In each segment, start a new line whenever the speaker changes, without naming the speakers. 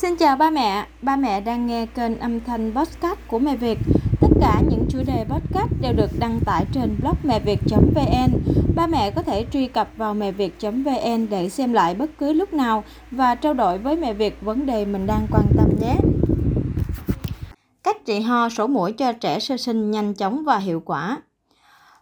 Xin chào ba mẹ, ba mẹ đang nghe kênh âm thanh podcast của Mẹ Việt. Tất cả những chủ đề podcast đều được đăng tải trên blog mẹ việt.vn. Ba mẹ có thể truy cập vào mẹ việt.vn để xem lại bất cứ lúc nào và trao đổi với Mẹ Việt vấn đề mình đang quan tâm nhé. Cách trị ho sổ mũi cho trẻ sơ sinh nhanh chóng và hiệu quả.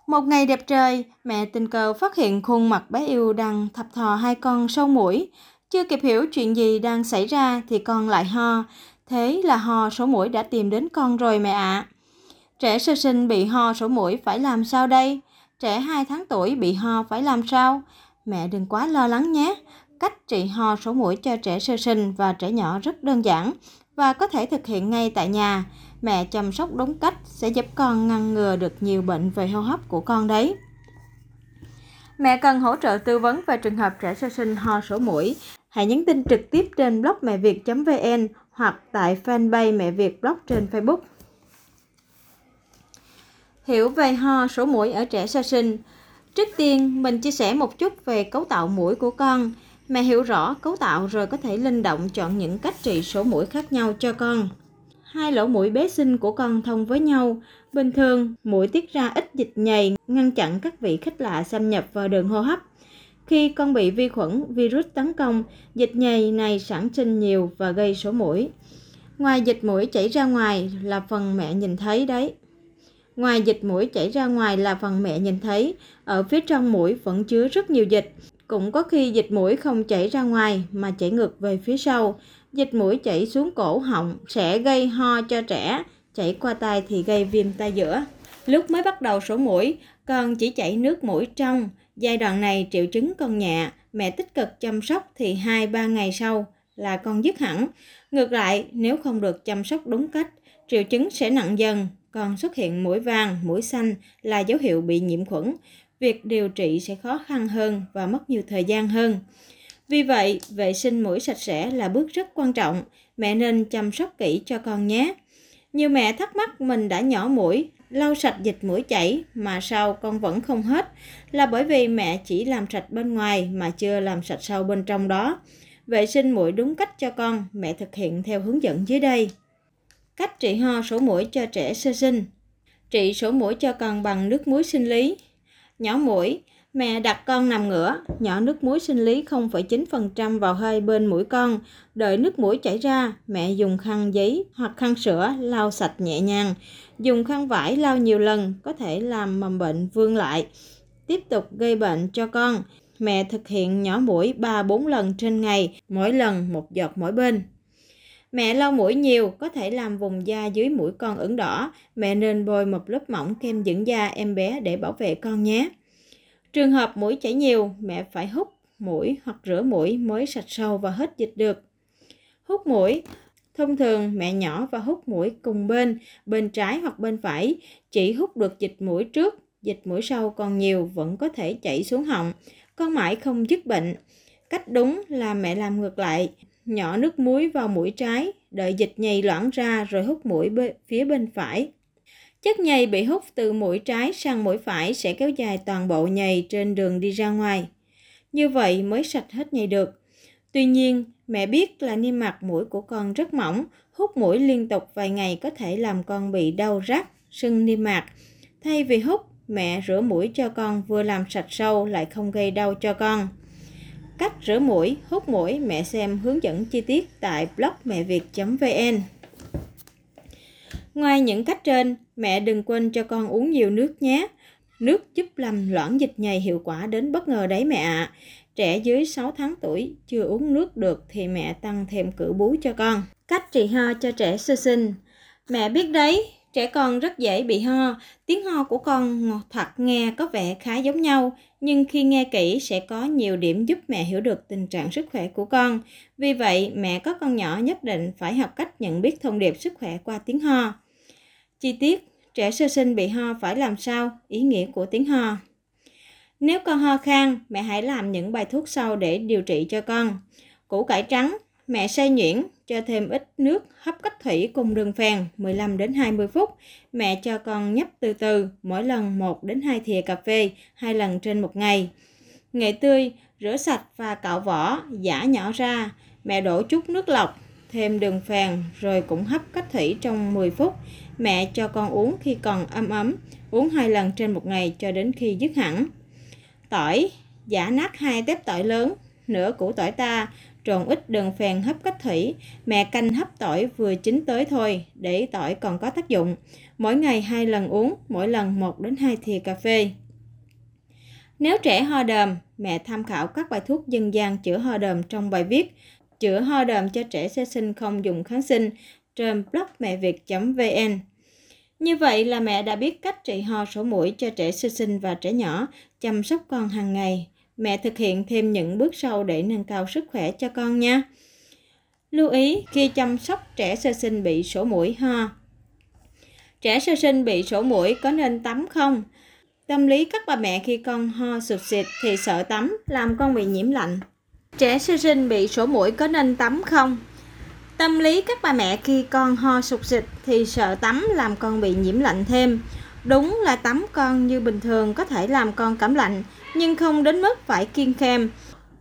Một ngày đẹp trời, mẹ tình cờ phát hiện khuôn mặt bé yêu đang thập thò hai con sâu mũi. Chưa kịp hiểu chuyện gì đang xảy ra thì con lại ho. Thế là ho sổ mũi đã tìm đến con rồi mẹ ạ. À. Trẻ sơ sinh bị ho sổ mũi phải làm sao đây? Trẻ 2 tháng tuổi bị ho phải làm sao? Mẹ đừng quá lo lắng nhé. Cách trị ho sổ mũi cho trẻ sơ sinh và trẻ nhỏ rất đơn giản và có thể thực hiện ngay tại nhà. Mẹ chăm sóc đúng cách sẽ giúp con ngăn ngừa được nhiều bệnh về hô hấp của con đấy. Mẹ cần hỗ trợ tư vấn về trường hợp trẻ sơ sinh ho sổ mũi hãy nhắn tin trực tiếp trên blog mẹ việt.vn hoặc tại fanpage mẹ Việt blog trên Facebook. Hiểu về ho sổ mũi ở trẻ sơ sinh. Trước tiên, mình chia sẻ một chút về cấu tạo mũi của con. Mẹ hiểu rõ cấu tạo rồi có thể linh động chọn những cách trị sổ mũi khác nhau cho con. Hai lỗ mũi bé sinh của con thông với nhau. Bình thường, mũi tiết ra ít dịch nhầy, ngăn chặn các vị khách lạ xâm nhập vào đường hô hấp. Khi con bị vi khuẩn, virus tấn công, dịch nhầy này sản sinh nhiều và gây sổ mũi. Ngoài dịch mũi chảy ra ngoài là phần mẹ nhìn thấy đấy. Ngoài dịch mũi chảy ra ngoài là phần mẹ nhìn thấy, ở phía trong mũi vẫn chứa rất nhiều dịch. Cũng có khi dịch mũi không chảy ra ngoài mà chảy ngược về phía sau. Dịch mũi chảy xuống cổ họng sẽ gây ho cho trẻ, chảy qua tai thì gây viêm tai giữa. Lúc mới bắt đầu sổ mũi, con chỉ chảy nước mũi trong, Giai đoạn này triệu chứng còn nhẹ, mẹ tích cực chăm sóc thì 2-3 ngày sau là con dứt hẳn. Ngược lại, nếu không được chăm sóc đúng cách, triệu chứng sẽ nặng dần, còn xuất hiện mũi vàng, mũi xanh là dấu hiệu bị nhiễm khuẩn. Việc điều trị sẽ khó khăn hơn và mất nhiều thời gian hơn. Vì vậy, vệ sinh mũi sạch sẽ là bước rất quan trọng. Mẹ nên chăm sóc kỹ cho con nhé. Nhiều mẹ thắc mắc mình đã nhỏ mũi lau sạch dịch mũi chảy mà sao con vẫn không hết là bởi vì mẹ chỉ làm sạch bên ngoài mà chưa làm sạch sâu bên trong đó. Vệ sinh mũi đúng cách cho con, mẹ thực hiện theo hướng dẫn dưới đây. Cách trị ho sổ mũi cho trẻ sơ sinh. Trị sổ mũi cho con bằng nước muối sinh lý. Nhỏ mũi, Mẹ đặt con nằm ngửa, nhỏ nước muối sinh lý 0,9% vào hai bên mũi con. Đợi nước mũi chảy ra, mẹ dùng khăn giấy hoặc khăn sữa lau sạch nhẹ nhàng. Dùng khăn vải lau nhiều lần có thể làm mầm bệnh vương lại. Tiếp tục gây bệnh cho con. Mẹ thực hiện nhỏ mũi 3-4 lần trên ngày, mỗi lần một giọt mỗi bên. Mẹ lau mũi nhiều có thể làm vùng da dưới mũi con ửng đỏ. Mẹ nên bôi một lớp mỏng kem dưỡng da em bé để bảo vệ con nhé. Trường hợp mũi chảy nhiều, mẹ phải hút mũi hoặc rửa mũi mới sạch sâu và hết dịch được. Hút mũi Thông thường mẹ nhỏ và hút mũi cùng bên, bên trái hoặc bên phải, chỉ hút được dịch mũi trước, dịch mũi sau còn nhiều vẫn có thể chảy xuống họng, con mãi không dứt bệnh. Cách đúng là mẹ làm ngược lại, nhỏ nước muối vào mũi trái, đợi dịch nhầy loãng ra rồi hút mũi phía bên phải. Chất nhầy bị hút từ mũi trái sang mũi phải sẽ kéo dài toàn bộ nhầy trên đường đi ra ngoài. Như vậy mới sạch hết nhầy được. Tuy nhiên, mẹ biết là niêm mạc mũi của con rất mỏng, hút mũi liên tục vài ngày có thể làm con bị đau rát, sưng niêm mạc. Thay vì hút, mẹ rửa mũi cho con vừa làm sạch sâu lại không gây đau cho con. Cách rửa mũi, hút mũi mẹ xem hướng dẫn chi tiết tại blog mẹ việt.vn. Ngoài những cách trên, mẹ đừng quên cho con uống nhiều nước nhé. Nước giúp làm loãng dịch nhầy hiệu quả đến bất ngờ đấy mẹ ạ. À. Trẻ dưới 6 tháng tuổi chưa uống nước được thì mẹ tăng thêm cử bú cho con. Cách trị ho cho trẻ sơ sinh. Mẹ biết đấy, trẻ con rất dễ bị ho. Tiếng ho của con thoạt nghe có vẻ khá giống nhau, nhưng khi nghe kỹ sẽ có nhiều điểm giúp mẹ hiểu được tình trạng sức khỏe của con. Vì vậy, mẹ có con nhỏ nhất định phải học cách nhận biết thông điệp sức khỏe qua tiếng ho. Chi tiết, trẻ sơ sinh bị ho phải làm sao? Ý nghĩa của tiếng ho. Nếu con ho khan, mẹ hãy làm những bài thuốc sau để điều trị cho con. Củ cải trắng, mẹ xay nhuyễn, cho thêm ít nước hấp cách thủy cùng đường phèn 15 đến 20 phút. Mẹ cho con nhấp từ từ, mỗi lần 1 đến 2 thìa cà phê, hai lần trên một ngày. Nghệ tươi, rửa sạch và cạo vỏ, giả nhỏ ra. Mẹ đổ chút nước lọc, thêm đường phèn rồi cũng hấp cách thủy trong 10 phút. Mẹ cho con uống khi còn ấm ấm, uống hai lần trên một ngày cho đến khi dứt hẳn. Tỏi, giả nát hai tép tỏi lớn, nửa củ tỏi ta, trộn ít đường phèn hấp cách thủy. Mẹ canh hấp tỏi vừa chín tới thôi, để tỏi còn có tác dụng. Mỗi ngày hai lần uống, mỗi lần 1 đến 2 thìa cà phê. Nếu trẻ ho đờm, mẹ tham khảo các bài thuốc dân gian chữa ho đờm trong bài viết chữa ho đờm cho trẻ sơ sinh không dùng kháng sinh trên blog mẹ việt.vn. Như vậy là mẹ đã biết cách trị ho sổ mũi cho trẻ sơ sinh và trẻ nhỏ, chăm sóc con hàng ngày. Mẹ thực hiện thêm những bước sau để nâng cao sức khỏe cho con nha. Lưu ý khi chăm sóc trẻ sơ sinh bị sổ mũi ho. Trẻ sơ sinh bị sổ mũi có nên tắm không? Tâm lý các bà mẹ khi con ho sụt xịt thì sợ tắm, làm con bị nhiễm lạnh. Trẻ sơ sinh bị sổ mũi có nên tắm không? Tâm lý các bà mẹ khi con ho sụt xịt thì sợ tắm làm con bị nhiễm lạnh thêm. Đúng là tắm con như bình thường có thể làm con cảm lạnh, nhưng không đến mức phải kiêng khem.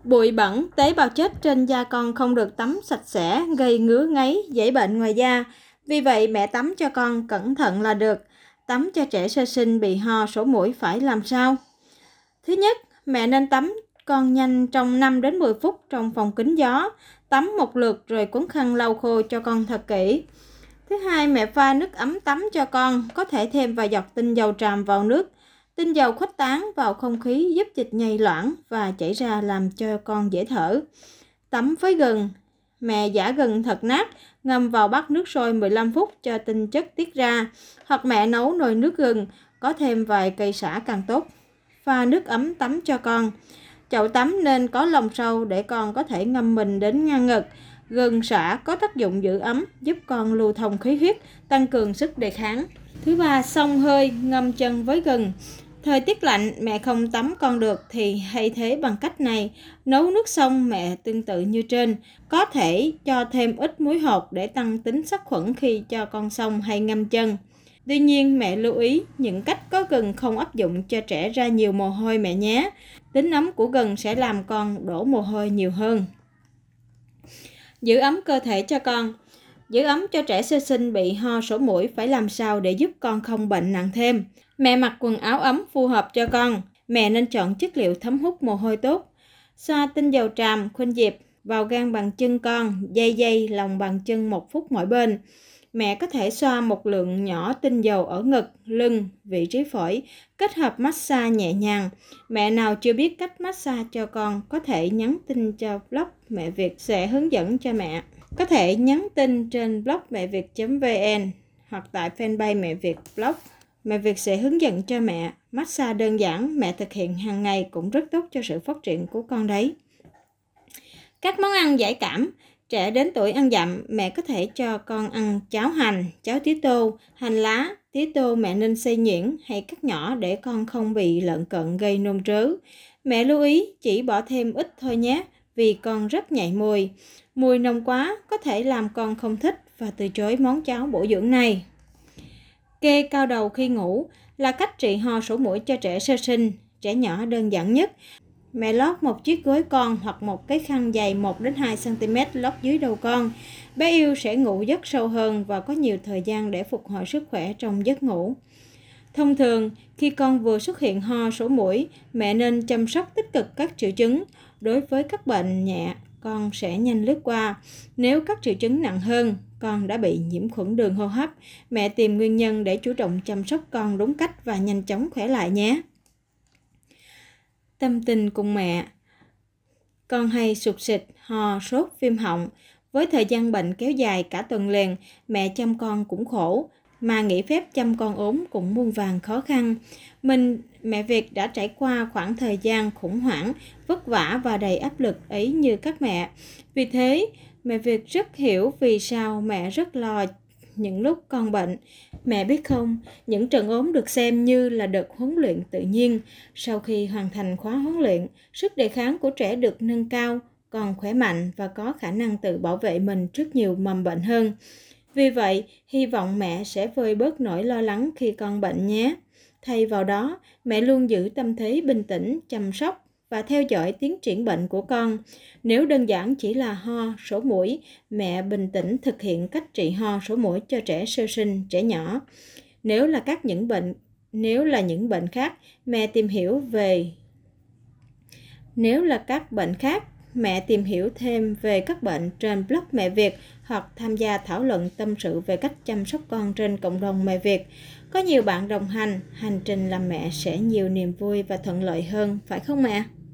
Bụi bẩn, tế bào chết trên da con không được tắm sạch sẽ, gây ngứa ngáy, dễ bệnh ngoài da. Vì vậy mẹ tắm cho con cẩn thận là được. Tắm cho trẻ sơ sinh bị ho sổ mũi phải làm sao? Thứ nhất, mẹ nên tắm con nhanh trong 5 đến 10 phút trong phòng kính gió, tắm một lượt rồi cuốn khăn lau khô cho con thật kỹ. Thứ hai, mẹ pha nước ấm tắm cho con, có thể thêm vài giọt tinh dầu tràm vào nước. Tinh dầu khuếch tán vào không khí giúp dịch nhầy loãng và chảy ra làm cho con dễ thở. Tắm với gừng, mẹ giả gừng thật nát, ngâm vào bát nước sôi 15 phút cho tinh chất tiết ra, hoặc mẹ nấu nồi nước gừng, có thêm vài cây sả càng tốt. Pha nước ấm tắm cho con. Chậu tắm nên có lòng sâu để con có thể ngâm mình đến ngang ngực. Gừng xả có tác dụng giữ ấm, giúp con lưu thông khí huyết, tăng cường sức đề kháng. Thứ ba, xông hơi, ngâm chân với gừng. Thời tiết lạnh, mẹ không tắm con được thì thay thế bằng cách này. Nấu nước xong mẹ tương tự như trên. Có thể cho thêm ít muối hột để tăng tính sát khuẩn khi cho con sông hay ngâm chân. Tuy nhiên, mẹ lưu ý những cách có gừng không áp dụng cho trẻ ra nhiều mồ hôi mẹ nhé. Tính ấm của gừng sẽ làm con đổ mồ hôi nhiều hơn. Giữ ấm cơ thể cho con Giữ ấm cho trẻ sơ sinh bị ho sổ mũi phải làm sao để giúp con không bệnh nặng thêm. Mẹ mặc quần áo ấm phù hợp cho con. Mẹ nên chọn chất liệu thấm hút mồ hôi tốt. Xoa tinh dầu tràm, khuynh diệp vào gan bằng chân con, dây dây lòng bằng chân một phút mỗi bên. Mẹ có thể xoa một lượng nhỏ tinh dầu ở ngực, lưng, vị trí phổi, kết hợp massage nhẹ nhàng. Mẹ nào chưa biết cách massage cho con có thể nhắn tin cho blog Mẹ Việt sẽ hướng dẫn cho mẹ. Có thể nhắn tin trên blog mẹ việt.vn hoặc tại fanpage Mẹ Việt blog. Mẹ Việt sẽ hướng dẫn cho mẹ. Massage đơn giản mẹ thực hiện hàng ngày cũng rất tốt cho sự phát triển của con đấy. Các món ăn giải cảm Trẻ đến tuổi ăn dặm, mẹ có thể cho con ăn cháo hành, cháo tía tô, hành lá, tía tô mẹ nên xay nhuyễn hay cắt nhỏ để con không bị lợn cận gây nôn trớ. Mẹ lưu ý chỉ bỏ thêm ít thôi nhé, vì con rất nhạy mùi. Mùi nồng quá có thể làm con không thích và từ chối món cháo bổ dưỡng này. Kê cao đầu khi ngủ là cách trị ho sổ mũi cho trẻ sơ sinh, trẻ nhỏ đơn giản nhất. Mẹ lót một chiếc gối con hoặc một cái khăn dày 1 đến 2 cm lót dưới đầu con. Bé yêu sẽ ngủ giấc sâu hơn và có nhiều thời gian để phục hồi sức khỏe trong giấc ngủ. Thông thường, khi con vừa xuất hiện ho sổ mũi, mẹ nên chăm sóc tích cực các triệu chứng. Đối với các bệnh nhẹ, con sẽ nhanh lướt qua. Nếu các triệu chứng nặng hơn, con đã bị nhiễm khuẩn đường hô hấp, mẹ tìm nguyên nhân để chủ động chăm sóc con đúng cách và nhanh chóng khỏe lại nhé tâm tình cùng mẹ. Con hay sụt sịt, ho, sốt, viêm họng. Với thời gian bệnh kéo dài cả tuần liền, mẹ chăm con cũng khổ, mà nghỉ phép chăm con ốm cũng muôn vàng khó khăn. Mình, mẹ Việt đã trải qua khoảng thời gian khủng hoảng, vất vả và đầy áp lực ấy như các mẹ. Vì thế, mẹ Việt rất hiểu vì sao mẹ rất lo những lúc con bệnh. Mẹ biết không, những trận ốm được xem như là đợt huấn luyện tự nhiên. Sau khi hoàn thành khóa huấn luyện, sức đề kháng của trẻ được nâng cao, còn khỏe mạnh và có khả năng tự bảo vệ mình trước nhiều mầm bệnh hơn. Vì vậy, hy vọng mẹ sẽ vơi bớt nỗi lo lắng khi con bệnh nhé. Thay vào đó, mẹ luôn giữ tâm thế bình tĩnh, chăm sóc và theo dõi tiến triển bệnh của con. Nếu đơn giản chỉ là ho, sổ mũi, mẹ bình tĩnh thực hiện cách trị ho, sổ mũi cho trẻ sơ sinh, trẻ nhỏ. Nếu là các những bệnh nếu là những bệnh khác, mẹ tìm hiểu về nếu là các bệnh khác, mẹ tìm hiểu thêm về các bệnh trên blog Mẹ Việt hoặc tham gia thảo luận tâm sự về cách chăm sóc con trên cộng đồng Mẹ Việt. Có nhiều bạn đồng hành, hành trình làm mẹ sẽ nhiều niềm vui và thuận lợi hơn, phải không mẹ?